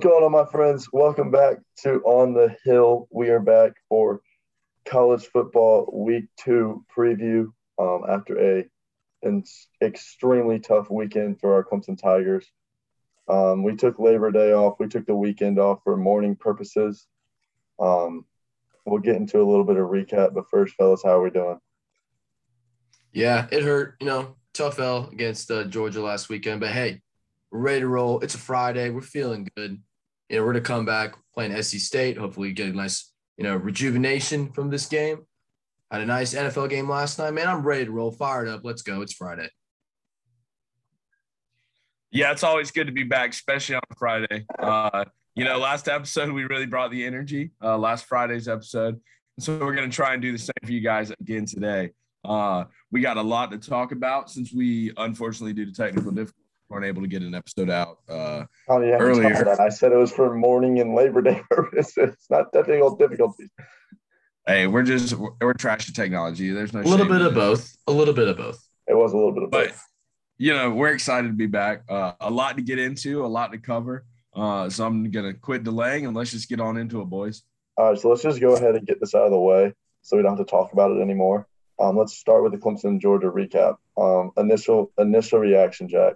What's going on, my friends? Welcome back to On the Hill. We are back for college football week two preview um, after a an extremely tough weekend for our Clemson Tigers. Um, we took Labor Day off. We took the weekend off for mourning purposes. Um, we'll get into a little bit of recap, but first, fellas, how are we doing? Yeah, it hurt. You know, tough L against uh, Georgia last weekend, but hey, ready to roll. It's a Friday. We're feeling good. You know, we're going to come back playing SC State. Hopefully, get a nice, you know, rejuvenation from this game. Had a nice NFL game last night, man. I'm ready to roll. Fired up. Let's go. It's Friday. Yeah, it's always good to be back, especially on Friday. Uh, you know, last episode we really brought the energy. Uh, last Friday's episode, so we're gonna try and do the same for you guys again today. Uh, we got a lot to talk about since we unfortunately due to technical difficulties weren't able to get an episode out uh, oh, yeah, earlier. I said it was for morning and Labor Day purposes. It's not technical difficulties. Hey, we're just we're, we're trash to technology. There's no a little bit of both. A little bit of both. It was a little bit of but, both. You know, we're excited to be back. Uh, a lot to get into, a lot to cover. Uh, so I'm gonna quit delaying and let's just get on into it, boys. All right, so let's just go ahead and get this out of the way so we don't have to talk about it anymore. Um, let's start with the Clemson Georgia recap. Um, initial initial reaction, Jack.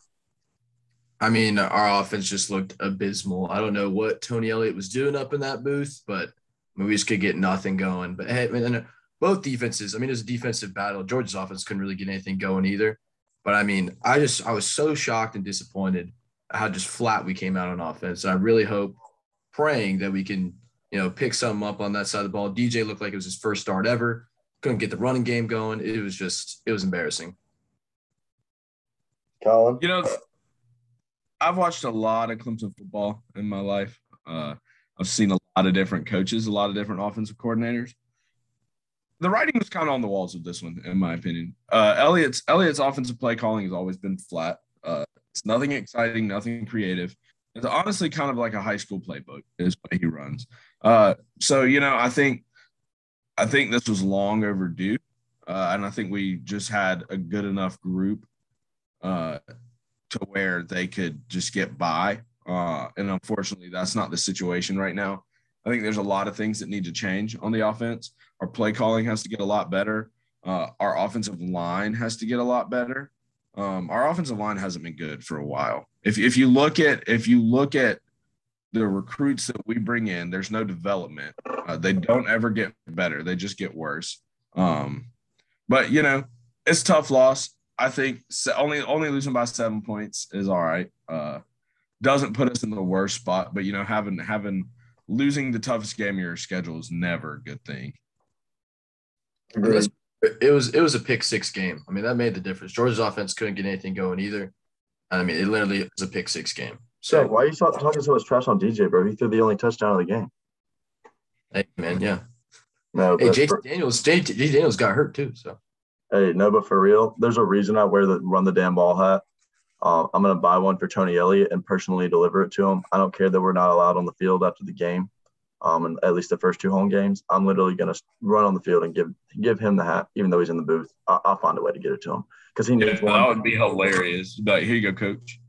I mean, our offense just looked abysmal. I don't know what Tony Elliott was doing up in that booth, but I mean, we just could get nothing going. But hey, I mean, both defenses. I mean, it was a defensive battle. Georgia's offense couldn't really get anything going either. But I mean, I just I was so shocked and disappointed how just flat we came out on offense. I really hope, praying that we can, you know, pick something up on that side of the ball. DJ looked like it was his first start ever couldn't get the running game going. It was just it was embarrassing. Colin, you know, I've watched a lot of Clemson football in my life. Uh, I've seen a lot of different coaches, a lot of different offensive coordinators. The writing was kind of on the walls with this one, in my opinion. Uh, Elliott's Elliott's offensive play calling has always been flat. Uh, it's nothing exciting, nothing creative. It's honestly kind of like a high school playbook is what he runs. Uh, so you know, I think I think this was long overdue. Uh, and I think we just had a good enough group uh, to where they could just get by. Uh, and unfortunately, that's not the situation right now. I think there's a lot of things that need to change on the offense. Our play calling has to get a lot better. Uh, our offensive line has to get a lot better. Um, our offensive line hasn't been good for a while. If, if you look at if you look at the recruits that we bring in, there's no development. Uh, they don't ever get better; they just get worse. Um, but you know, it's tough loss. I think only only losing by seven points is all right. Uh, doesn't put us in the worst spot, but you know, having having losing the toughest game of your schedule is never a good thing. It was it was a pick six game. I mean, that made the difference. Georgia's offense couldn't get anything going either. I mean, it literally was a pick six game. So why are you talking so much trash on DJ, bro? He threw the only touchdown of the game. Hey man, yeah. No, hey, JT Daniels, JT Daniels got hurt too. So hey, no, but for real, there's a reason I wear the run the damn ball hat. Uh, I'm gonna buy one for Tony Elliott and personally deliver it to him. I don't care that we're not allowed on the field after the game, um, and at least the first two home games. I'm literally gonna run on the field and give give him the hat, even though he's in the booth. I'll, I'll find a way to get it to him because he needs yeah, one. That would be hilarious. But here you go, coach.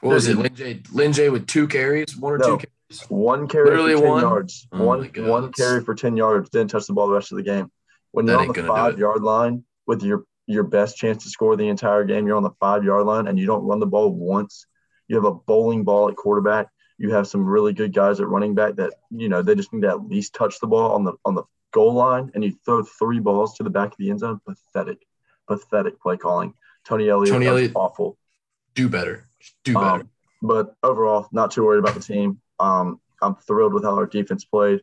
What was it? Lyn-J, Lin J with two carries, one or no, two carries? One carry Literally for 10 one? yards. Oh one one carry for 10 yards, didn't touch the ball the rest of the game. When you're on the five yard line with your your best chance to score the entire game, you're on the five yard line and you don't run the ball once. You have a bowling ball at quarterback. You have some really good guys at running back that, you know, they just need to at least touch the ball on the on the goal line and you throw three balls to the back of the end zone. Pathetic. Pathetic play calling. Tony Elliott, Tony Elliott awful. Do better do better. Um, but overall, not too worried about the team. Um, I'm thrilled with how our defense played.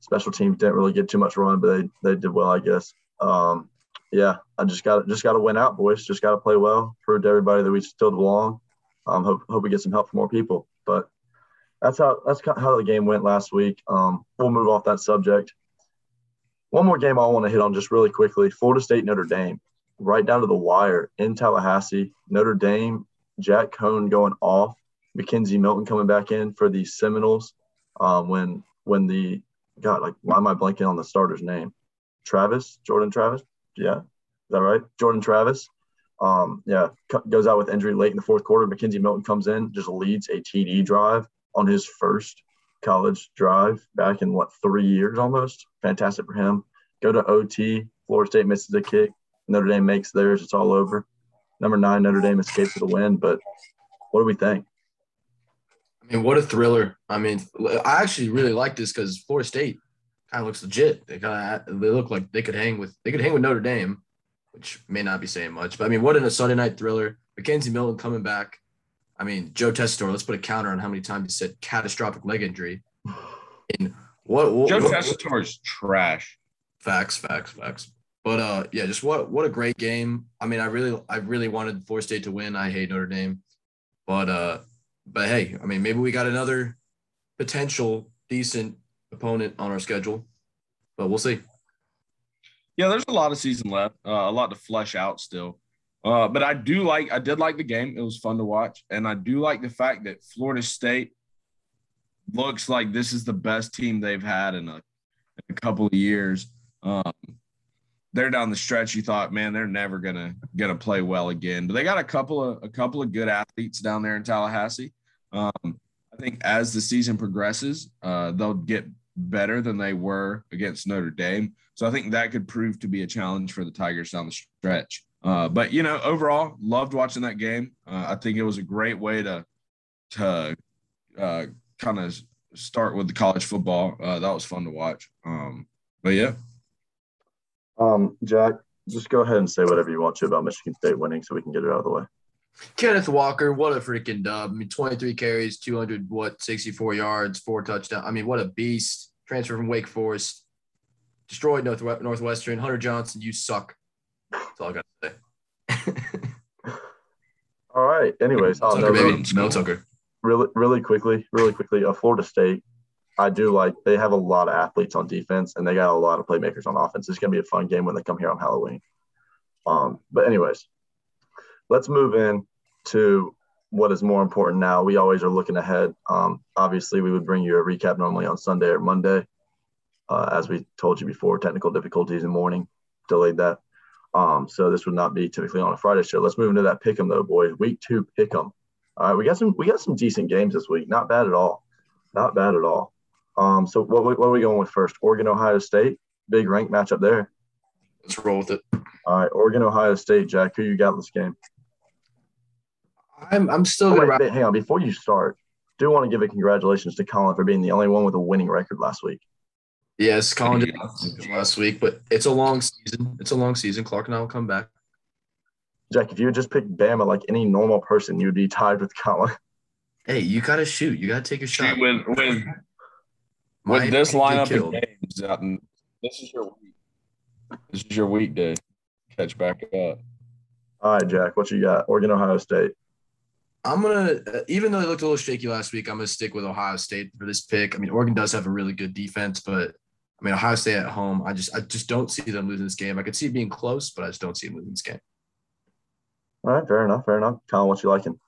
Special teams didn't really get too much run, but they, they did well, I guess. Um, yeah, I just got just got to win out, boys. Just got to play well, prove to everybody that we still belong. Um, hope hope we get some help from more people. But that's how that's how the game went last week. Um, we'll move off that subject. One more game I want to hit on just really quickly: Florida State Notre Dame, right down to the wire in Tallahassee. Notre Dame Jack Coan going off, McKenzie Milton coming back in for the Seminoles. Um, when when the God, like why am I blanking on the starter's name? Travis, Jordan Travis. Yeah, is that right? Jordan Travis. Um, yeah, goes out with injury late in the fourth quarter. McKenzie Milton comes in, just leads a TD drive on his first college drive back in what three years almost. Fantastic for him. Go to OT. Florida State misses a kick. Notre Dame makes theirs. It's all over. Number nine, Notre Dame escapes with a win. But what do we think? I mean, what a thriller! I mean, I actually really like this because Florida State kind of looks legit. They kind of they look like they could hang with they could hang with Notre Dame, which may not be saying much. But I mean, what in a Sunday night thriller? McKenzie Milton coming back. I mean, Joe Tessitore. Let's put a counter on how many times he said catastrophic leg injury. And what, what Joe what, Tessitore's trash. Facts, facts, facts. But uh, yeah, just what what a great game. I mean, I really I really wanted Florida State to win. I hate Notre Dame, but uh, but hey, I mean, maybe we got another potential decent opponent on our schedule, but we'll see. Yeah, there's a lot of season left, uh, a lot to flesh out still. Uh, but I do like, I did like the game. It was fun to watch, and I do like the fact that Florida State looks like this is the best team they've had in a, in a couple of years. Um, they're down the stretch. You thought, man, they're never gonna gonna play well again. But they got a couple of a couple of good athletes down there in Tallahassee. Um, I think as the season progresses, uh, they'll get better than they were against Notre Dame. So I think that could prove to be a challenge for the Tigers down the stretch. Uh, but you know, overall, loved watching that game. Uh, I think it was a great way to to uh, kind of start with the college football. Uh, that was fun to watch. Um, but yeah, Um, Jack, just go ahead and say whatever you want to about Michigan State winning, so we can get it out of the way. Kenneth Walker, what a freaking dub! I mean, 23 carries, 200 what, 64 yards, four touchdowns. I mean, what a beast! Transfer from Wake Forest, destroyed North Northwestern. Hunter Johnson, you suck. That's all I got to say. All right. Anyways, Tucker, no, baby. Smell Tucker. really, really quickly, really quickly, uh, Florida State. I do like they have a lot of athletes on defense and they got a lot of playmakers on offense. It's gonna be a fun game when they come here on Halloween. Um, but anyways, let's move in to what is more important now. We always are looking ahead. Um, obviously, we would bring you a recap normally on Sunday or Monday. Uh, as we told you before, technical difficulties in the morning delayed that. Um, so this would not be typically on a Friday show. Let's move into that pick'em though, boys. Week two pick'em. All right, we got some we got some decent games this week. Not bad at all. Not bad at all. Um, so what, what are we going with first? Oregon, Ohio State, big rank matchup there. Let's roll with it. All right, Oregon, Ohio State. Jack, who you got in this game? I'm I'm still gonna wait, wrap. wait, hang on. Before you start, do want to give a congratulations to Colin for being the only one with a winning record last week. Yes, Colin did last week, but it's a long season. It's a long season. Clark and I will come back. Jack, if you had just picked Bama like any normal person, you'd be tied with Colin. Hey, you gotta shoot. You gotta take a shot. with with My with this pick lineup of games, uh, this is your week. This is your weekday. Catch back up. All right, Jack, what you got? Oregon, Ohio State. I'm gonna, uh, even though they looked a little shaky last week, I'm gonna stick with Ohio State for this pick. I mean, Oregon does have a really good defense, but I mean, Ohio State at home, I just, I just don't see them losing this game. I could see it being close, but I just don't see them losing this game. All right, fair enough, fair enough. Colin, what you liking?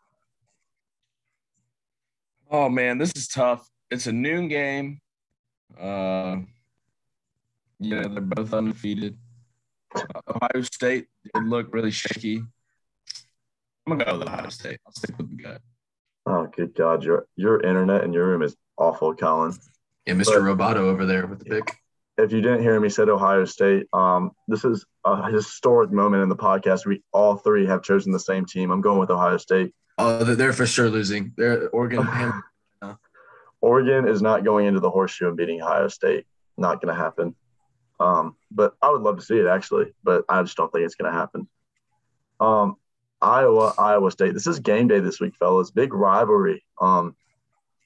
Oh man, this is tough. It's a noon game. Uh, yeah, they're both undefeated. Uh, Ohio State did look really shaky. I'm gonna go with Ohio State. I'll stick with the gut. Oh, good God, your your internet in your room is awful, Colin. Yeah, Mr. Roboto over there with the pick. If you didn't hear me said Ohio State, um, this is a historic moment in the podcast. We all three have chosen the same team. I'm going with Ohio State. Oh, they're- for sure losing. They're Oregon. Oregon is not going into the horseshoe and beating Ohio State. Not going to happen. Um, but I would love to see it actually, but I just don't think it's going to happen. Um, Iowa, Iowa State. This is game day this week, fellas. Big rivalry. Um,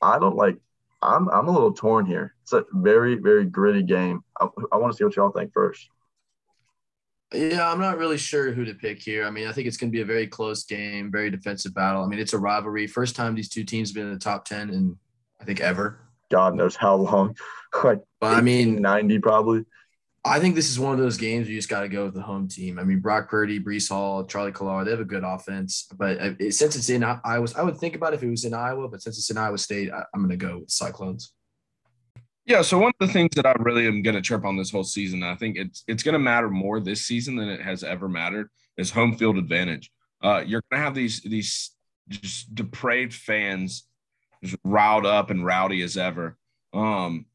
I don't like. I'm I'm a little torn here. It's a very very gritty game. I, I want to see what y'all think first. Yeah, I'm not really sure who to pick here. I mean, I think it's going to be a very close game, very defensive battle. I mean, it's a rivalry. First time these two teams have been in the top 10 in, I think, ever. God knows how long. like But I mean, 90 probably. I think this is one of those games you just got to go with the home team. I mean, Brock Purdy, Breece Hall, Charlie Kolar, they have a good offense. But uh, it, since it's in Iowa, I would think about if it was in Iowa, but since it's in Iowa State, I, I'm going to go with Cyclones. Yeah, so one of the things that I really am going to trip on this whole season, I think it's it's going to matter more this season than it has ever mattered, is home field advantage. Uh, you're going to have these these just depraved fans just riled up and rowdy as ever. Um,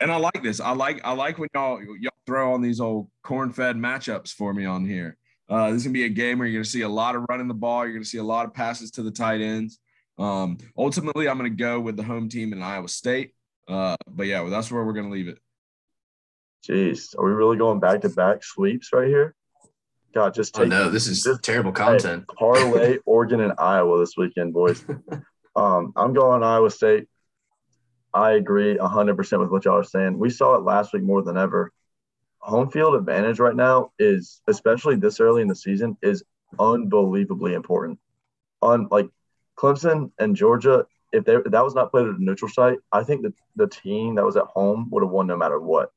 and I like this. I like I like when y'all y'all throw on these old corn-fed matchups for me on here. Uh, this is gonna be a game where you're gonna see a lot of running the ball. You're gonna see a lot of passes to the tight ends. Um, ultimately, I'm gonna go with the home team in Iowa State. Uh, but yeah, well, that's where we're gonna leave it. Jeez, are we really going back to back sweeps right here? God, just take. Oh no, this is just, terrible content. Hey, parlay Oregon and Iowa this weekend, boys. um, I'm going Iowa State. I agree 100% with what y'all are saying. We saw it last week more than ever. Home field advantage right now is, especially this early in the season, is unbelievably important. On like Clemson and Georgia, if, they, that was not played at a neutral site, I think that the team that was at home would have won no matter what.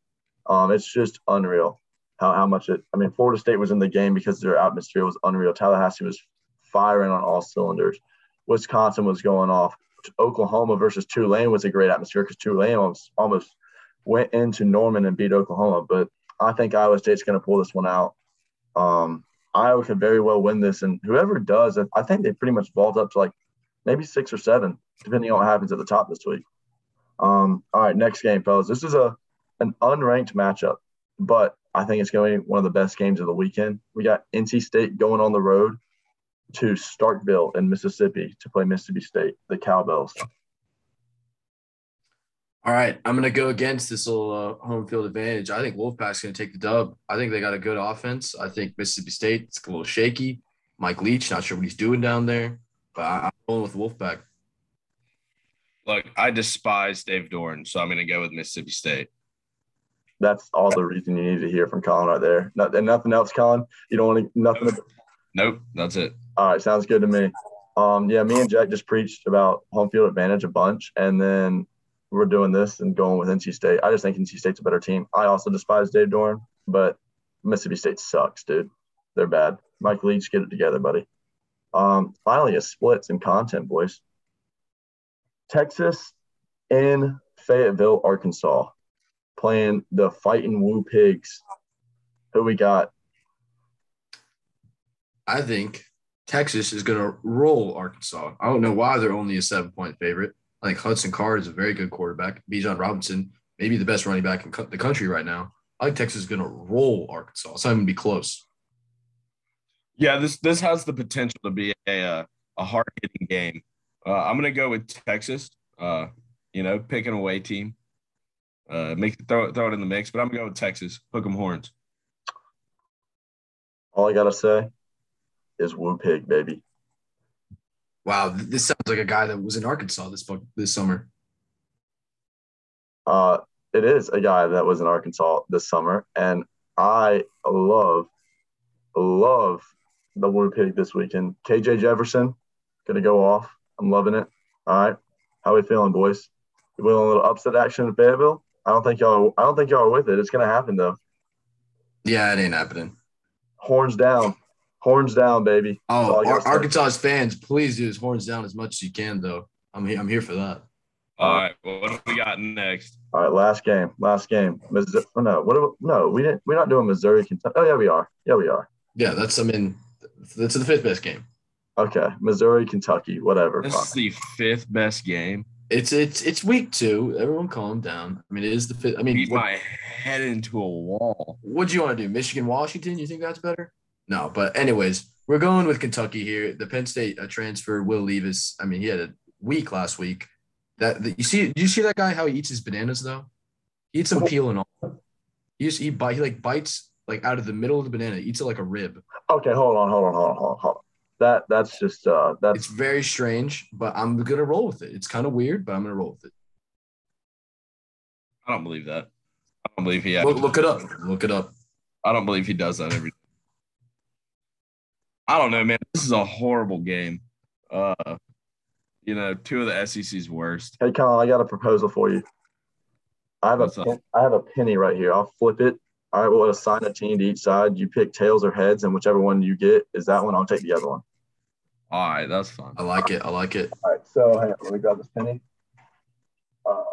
Um, it's just unreal how, how much it. I mean, Florida State was in the game because their atmosphere was unreal. Tallahassee was firing on all cylinders. Wisconsin was going off. Oklahoma versus Tulane was a great atmosphere because Tulane almost, almost went into Norman and beat Oklahoma. But I think Iowa State's going to pull this one out. Um, Iowa could very well win this, and whoever does, I think they pretty much vault up to like maybe six or seven, depending on what happens at the top this week. Um, all right, next game, fellas. This is a an unranked matchup, but I think it's going to be one of the best games of the weekend. We got NC State going on the road to Starkville in Mississippi to play Mississippi State, the Cowbells. All right, I'm going to go against this little uh, home field advantage. I think Wolfpack's going to take the dub. I think they got a good offense. I think Mississippi State's a little shaky. Mike Leach, not sure what he's doing down there, but I, am going with Wolfpack. Look, I despise Dave Doeren, so I'm going to go with Mississippi State that's all the reason you need to hear from Colin right there. Not, and nothing else, Colin. You don't want to, nothing. Nope. nope, that's it. All right, sounds good to me. Um, yeah, me and Jack just preached about home field advantage a bunch, and then we're doing this and going with NC State. I just think NC State's a better team. I also despise Dave Doeren, but Mississippi State sucks, dude. They're bad. Mike Leach, get it together, buddy. Um, finally, a splits in content, boys. Texas in Fayetteville, Arkansas playing the Fighting Woo Pigs. Who we got? I think Texas is going to roll Arkansas. I don't know why they're only a seven point favorite. I think Hudson Card is a very good quarterback. Bijan Robinson, maybe the best running back in the country right now. I think Texas is going to roll Arkansas. It's not even gonna be close. Yeah, this this has the potential to be a uh, a, a hard hitting game. Uh, I'm going to go with Texas. Uh, you know, picking a away team. Uh, make throw throw it in the mix, but I'm gonna go with Texas. Hook 'em horns. All I gotta say is Woo Pig, baby. Wow, this sounds like a guy that was in Arkansas this book this summer. Uh, it is a guy that was in Arkansas this summer, and I love, love the Woo Pig this weekend. KJ Jefferson gonna go off. I'm loving it. All right, how we feeling, boys? You willing a little upset action in Fayetteville? I don't think y'all. I don't think y'all are with it. It's gonna happen though. Yeah, it ain't happening. Horns down, horns down, baby. Oh, Ar- Arkansas fans, please do his horns down as much as you can, though. I'm here. I'm here for that. All right. Well, what do we got next? All right, last game. Last game. Missouri, oh, no, what? We, no, we didn't. We're not doing Missouri, Kentucky. Oh yeah, we are. Yeah, we are. Yeah, that's. I mean, that's the fifth best game. Okay, Missouri, Kentucky, whatever. This is the fifth best game. It's it's it's week two. Everyone calm down. I mean, it is the fifth. I mean, beat what, my head into a wall. What do you want to do? Michigan, Washington? You think that's better? No, but anyways, we're going with Kentucky here. The Penn State uh, transfer, Will Levis. I mean, he had a week last week. That, that you see, do you see that guy how he eats his bananas though? He eats them peel and all. He just he bite he like bites like out of the middle of the banana, eats it like a rib. Okay, hold on, hold on, hold on, hold on. Hold on that that's just uh that's it's very strange, but I'm gonna roll with it. It's kind of weird, but I'm gonna roll with it. I don't believe that. I don't believe he. Look, look it up. Look it up. I don't believe he does that every. I don't know, man. This is a horrible game. Uh, you know, two of the SEC's worst. Hey, Colin, I got a proposal for you. I have What's a pen, I have a penny right here. I'll flip it. I will assign a team to each side. You pick tails or heads, and whichever one you get is that one. I'll take the other one. All right, that's fun. I like it. I like it. All right, so hang on, let me grab this penny. Uh,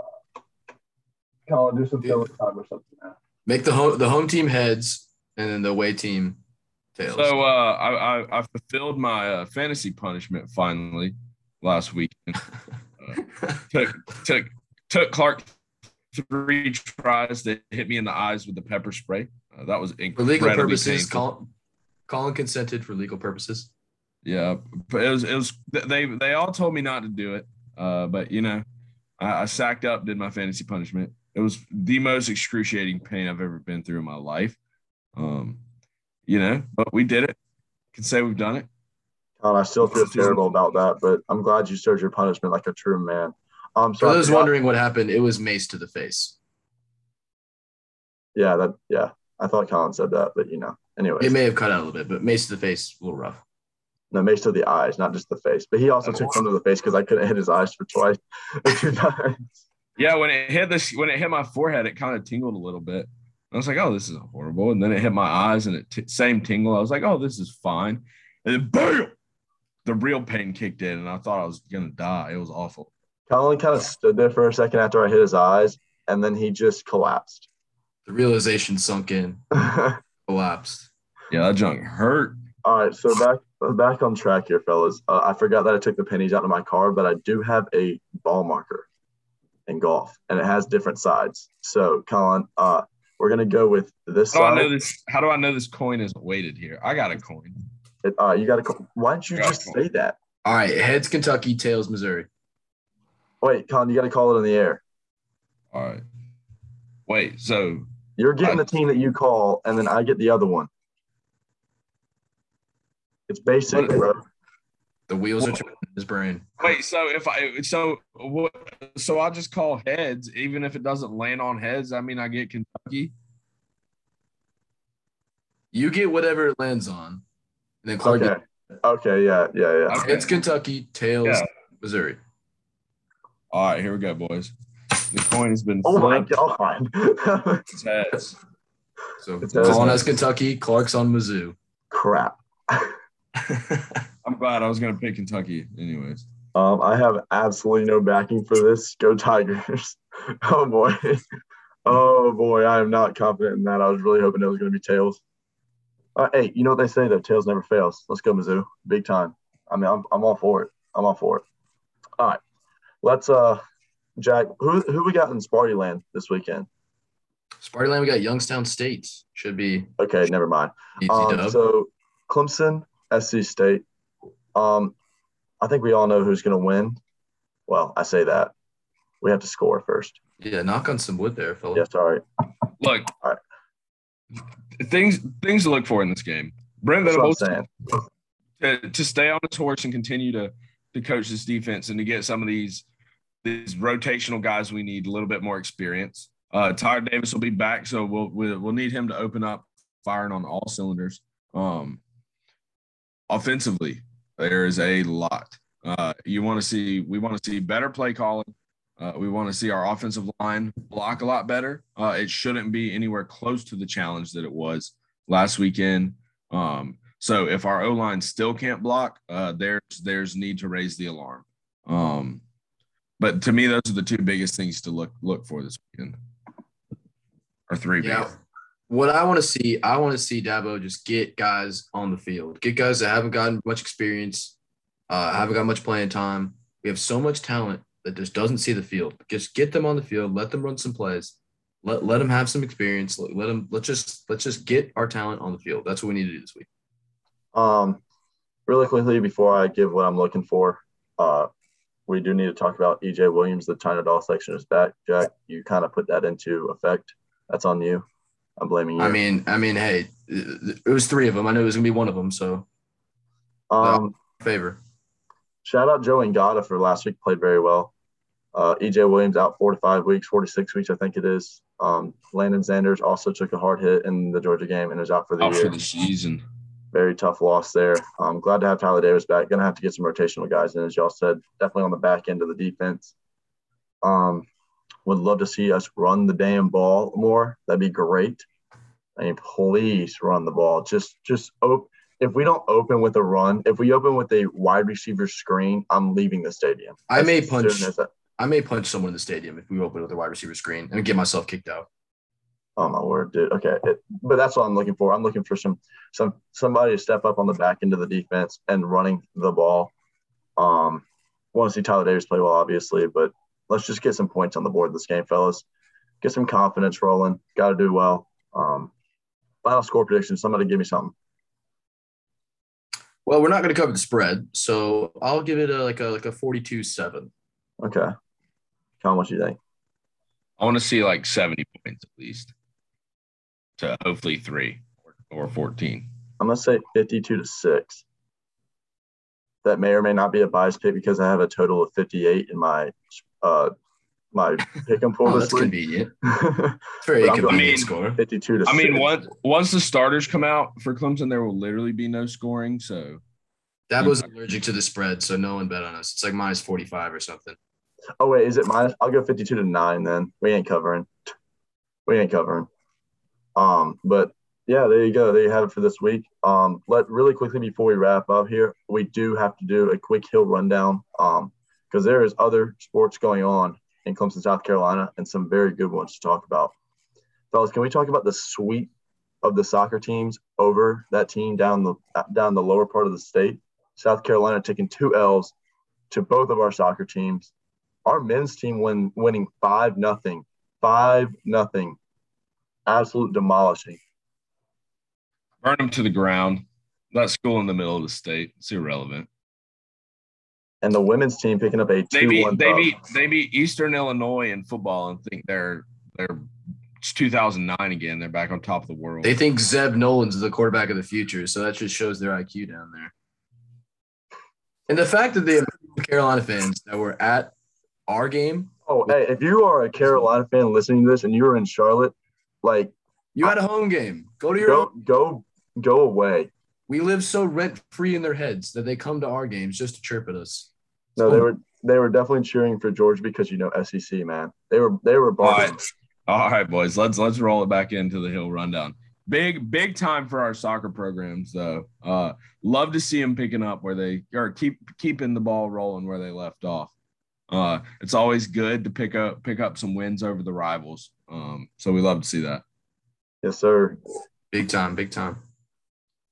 Colin, do some filling time or something now. Make the home the home team heads and then the away team tails. So uh, I, I, I fulfilled my uh, fantasy punishment finally last week. Uh, took took took Clark three tries to hit me in the eyes with the pepper spray. Uh, that was incredible. For legal purposes. Colin, Colin consented for legal purposes. Yeah, but it was it was they they all told me not to do it. Uh, but you know, I, I sacked up, did my fantasy punishment. It was the most excruciating pain I've ever been through in my life. Um, you know, but we did it. Can say we've done it. Colin, I still feel terrible about that, but I'm glad you served your punishment like a true man. Um, so For I those forgot- wondering what happened, it was mace to the face. yeah, that yeah, I thought Colin said that, but you know, anyway, It may have cut out a little bit, but mace to the face, a little rough. no, mace to the eyes, not just the face. But he also took some to the face because I couldn't hit his eyes for twice, two times. Yeah, when it hit this, when it hit my forehead, it kind of tingled a little bit. I was like, "Oh, this is horrible." And then it hit my eyes, and it t- same tingle. I was like, "Oh, this is fine." And then bam, the real pain kicked in, and I thought I was gonna die. It was awful. Colin kind of stood there for a second after I hit his eyes, and then he just collapsed. The realization sunk in, collapsed. Yeah, that junk hurt. All right, so back back on track here, fellas. Uh, I forgot that I took the pennies out of my car, but I do have a ball marker in golf, and it has different sides. So, Colin, uh, we're gonna go with this How do I know this? How do I know this coin isn't weighted here? I got a coin. It- uh, you got to. Why didn't you Got just say that? All right, heads Kentucky, tails Missouri. Wait, Colin, you got to call it in the air. All right. Wait. So You're getting I- the team that you call, and then I get the other one. It's basic, What- bro. The wheels are turning in his brain. wait. So if I so what? So I'll just call heads, even if it doesn't land on heads. I mean, I get Kentucky. You get whatever it lands on. And then Clark Okay. Okay. Yeah. Yeah. Yeah. gets Okay. heads Kentucky, tails Yeah. Missouri. All right, here we go, boys. The coin has been Oh my flipped. god. It's heads. So It's Colin heads. Kentucky, Clark's on Mizzou. Crap. I'm glad I was gonna pick Kentucky, anyways. Um, I have absolutely no backing for this. Go Tigers. oh boy. Oh boy, I am not confident in that. I was really hoping it was going to be tails. Uh, hey, you know what they say though? Tails never fails. Let's go, Mizzou. Big time. I mean, I'm, I'm all for it. I'm all for it. All right, let's uh, Jack. Who who we got in Sparty Land this weekend? Sparty Land, we got Youngstown State. Should be Okay, never mind. Um, so Clemson, SC State. Um, I think we all know who's going to win. Well, I say that. We have to score first. yeah, knock on some wood there, fella. Yeah, sorry. Look, All right. things things to look for in this game. Brent That's what I'm Venables saying. to, to stay on his horse and continue to to coach this defense and to get some of these these rotational guys we need a little bit more experience. Uh, Tyler Davis will be back, so we'll we'll, we'll need him to open up firing on all cylinders. Um, offensively, there is a lot. Uh, you want to see we want to see better play calling. Uh, we want to see our offensive line block a lot better. Uh, it shouldn't be anywhere close to the challenge that it was last weekend. Um, so if our O line still can't block, uh, there's there's need to raise the alarm. Um, but to me, those are the two biggest things to look look for this weekend, or three. Yeah. biggest. What I want to see, I want to see Dabo just get guys on the field, get guys that haven't gotten much experience, uh, haven't got much playing time. We have so much talent that just doesn't see the field. Just get them on the field, let them run some plays, let let them have some experience. Let, let them let's just let's just get our talent on the field. That's what we need to do this week. Um, really quickly before I give what I'm looking for, uh, we do need to talk about EJ Williams. The China doll section is back. Jack, you kind of put that into effect. That's on you. I'm blaming you. I mean, I mean, hey, it it was three of them. I knew it was gonna be one of them. So um, favor. shout out Joe Ngata for last week. Played very well. Uh, EJ Williams out four to five weeks, four to six weeks, I think it is. Um, Lannden Zanders also took a hard hit in the Georgia game and is out for the out year. for the season. very tough loss there. I'm glad to have Tyler Davis back. Gonna have to get some rotational guys in, as y'all said, definitely on the back end of the defense. Um, would love to see us run the damn ball more. That'd be great. I mean, please run the ball. Just, just op- if we don't open with a run, if we open with a wide receiver screen, I'm leaving the stadium. I may As soon punch. I may punch someone in the stadium if we open with a wide receiver screen and get myself kicked out. Oh my word, dude. Okay, it, but that's what I'm looking for. I'm looking for some some somebody to step up on the back end of the defense and running the ball. Um, want to see Tyler Davis play well, obviously, but let's just get some points on the board this game, fellas. Get some confidence rolling. Got to do well. Um, final score prediction. Somebody give me something. Well, we're not going to cover the spread, so I'll give it a, like a like a 42-7. Okay. How much do you think? I want to see like 70 points at least to hopefully three or 14. I'm gonna say 52 to six. That may or may not be a bias pick because I have a total of 58 in my uh my pick and pull Oh, this that's week. convenient. It's very But I'm convenient score. 52 to I mean, once once the starters come out for Clemson, there will literally be no scoring. So That was allergic to the spread, so no one bet on us. It's like minus 45 or something. Oh wait, is it minus? I'll go 52 to nine then. We ain't covering. We ain't covering. Um, but yeah, there you go. There you have it for this week. Um, let really quickly before we wrap up here, we do have to do a quick hill rundown. Um, because there is other sports going on in Clemson, South Carolina, and some very good ones to talk about. Fellas, can we talk about the sweep of the soccer teams over that team down the down the lower part of the state? South Carolina taking two L's to both of our soccer teams. Our men's team win winning five nothing, five nothing, absolute demolishing. burn them to the ground. That school in the middle of the state. It's irrelevant. And the women's team picking up a They two beat one. they beat they beat Eastern Illinois in football and think they're they're it's 2009 again. They're back on top of the world. They think Zeb Noland's the quarterback of the future, so that just shows their IQ down there. And the fact that the Carolina fans that were at our game, Oh, hey, if you are a Carolina fan listening to this and you're in Charlotte, like you had a home game. Go to your go own. go go away. We live so rent free in their heads that they come to our games just to chirp at us. No, they were they were definitely cheering for George because you know SEC man. They were they were All barking. right. All right, boys. Let's let's roll it back into the hill rundown. Big big time for our soccer programs though. Uh, love to see them picking up where they or keep keeping the ball rolling where they left off. Uh, it's always good to pick up pick up some wins over the rivals. Um, so we love to see that. Yes, sir. Big time, big time.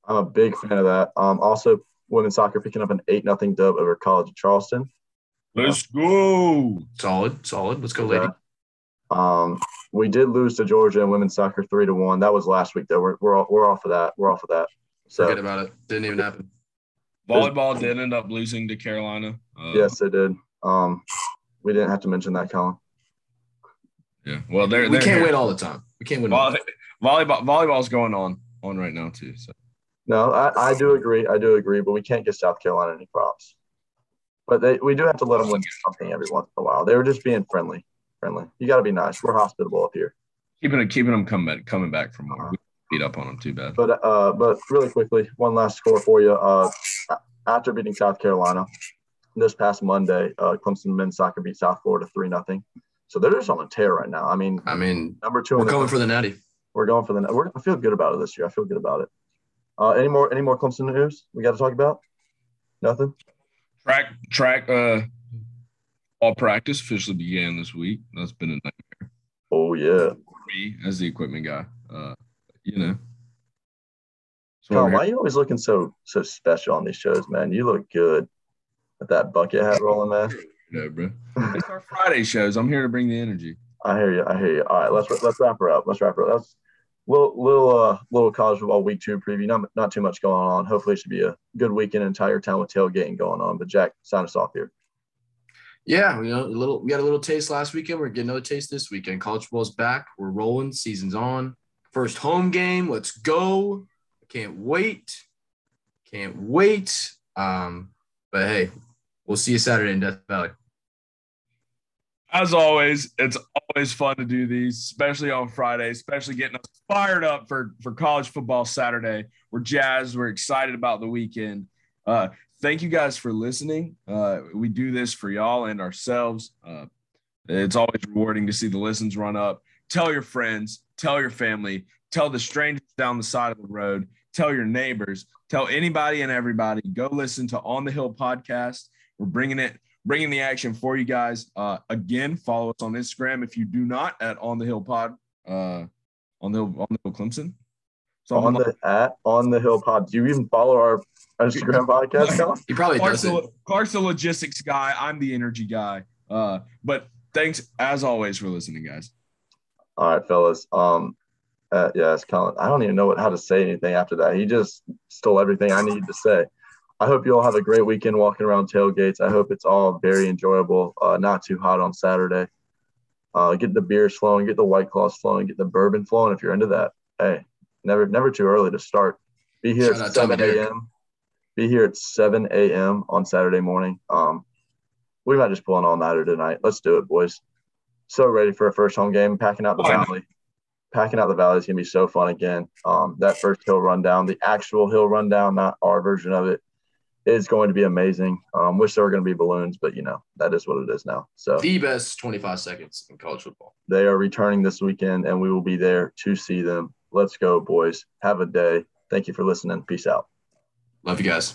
I'm a big fan of that. Um, also women's soccer picking up an eight nothing dub over College of Charleston. Let's go. Solid, solid. Let's go, lady. Um, we did lose to Georgia in women's soccer three to one. That was last week though. We're we're, all, we're off of that. We're off of that. So Forget about it. Didn't even happen. Volleyball did end up losing to Carolina. Uh, yes, they did. Um, we didn't have to mention that, Colin. Yeah. Well, they're, We they're can't here. win all the time. We can't win. All Volley, volleyball volleyball's going on on right now too. So No, I, I do agree. I do agree, but we can't get South Carolina any props. But they, we do have to let them win something every once in a while. They were just being friendly. Friendly. You got to be nice. We're hospitable up here. keeping keeping them coming back coming back from more. We beat up on them too bad. But uh, but really quickly, one last score for you. Uh, after beating South Carolina this past Monday, uh, Clemson men's soccer beat South Florida three nothing. So they're just on a tear right now. I mean, I mean, number two. we're in the going for the natty. We're going for the. We're, I feel good about it this year. I feel good about it. Uh, any more? Any more Clemson news we got to talk about? Nothing. Track track uh all practice officially began this week. That's been a nightmare Oh yeah. me as the equipment guy. Uh you know. So Colin, why are you always looking so so special on these shows, man? You look good with that bucket hat rolling, man. Know, bro. It's our Friday shows. I'm here to bring the energy. I hear you. I hear you. All right, let's let's wrap her up. Let's wrap her up. That's little little uh little college football week two preview. Not not too much going on. Hopefully, it should be a good weekend entire Town with tailgating going on. But Jack, sign us off here. Yeah, you know, a little. We got a little taste last weekend. We're getting another taste this weekend. College football's back. We're rolling. Season's on. First home game. Let's go. Can't wait. Can't wait. Um, but hey, we'll see you Saturday in Death Valley. As always, it's always fun to do these, especially on Friday, especially getting us fired up for, for college football Saturday. We're jazzed. We're excited about the weekend. Uh, thank you guys for listening. Uh, we do this for y'all and ourselves. Uh, it's always rewarding to see the listens run up. Tell your friends, tell your family, tell the strangers down the side of the road, tell your neighbors, tell anybody and everybody. Go listen to On the Hill podcast. We're bringing it bringing the action for you guys. Uh, again, follow us on Instagram if you do not at On the Hill Pod, uh, on the Hill, on the Hill Clemson. So on the at on the hill pod. Do you even follow our Instagram podcast, Colin? He probably Clark's doesn't. the, Clark's the logistics guy. I'm the energy guy. Uh, but thanks as always for listening, guys. All right, fellas. Um, uh, yeah, it's Colin. I don't even know what, how to say anything after that. He just stole everything I needed to say. I hope you all have a great weekend walking around tailgates. I hope it's all very enjoyable. Uh, not too hot on Saturday. Uh, get the beers flowing, get the white claws flowing, get the bourbon flowing if you're into that. Hey, never never too early to start. Be here Shout at 7 a.m. Be here at 7 a.m. on Saturday morning. Um, we might just pull an all nighter tonight. Let's do it, boys. So ready for a first home game, packing out the not? valley. Packing out the valley is gonna be so fun again. Um, that first hill rundown, the actual hill rundown, not our version of it, is going to be amazing. Um, wish there were going to be balloons, but you know that is what it is now. So The best 25 seconds in college football. they are returning this weekend, and we will be there to see them. Let's go, boys. Have a day. Thank you for listening. Peace out. Love you guys.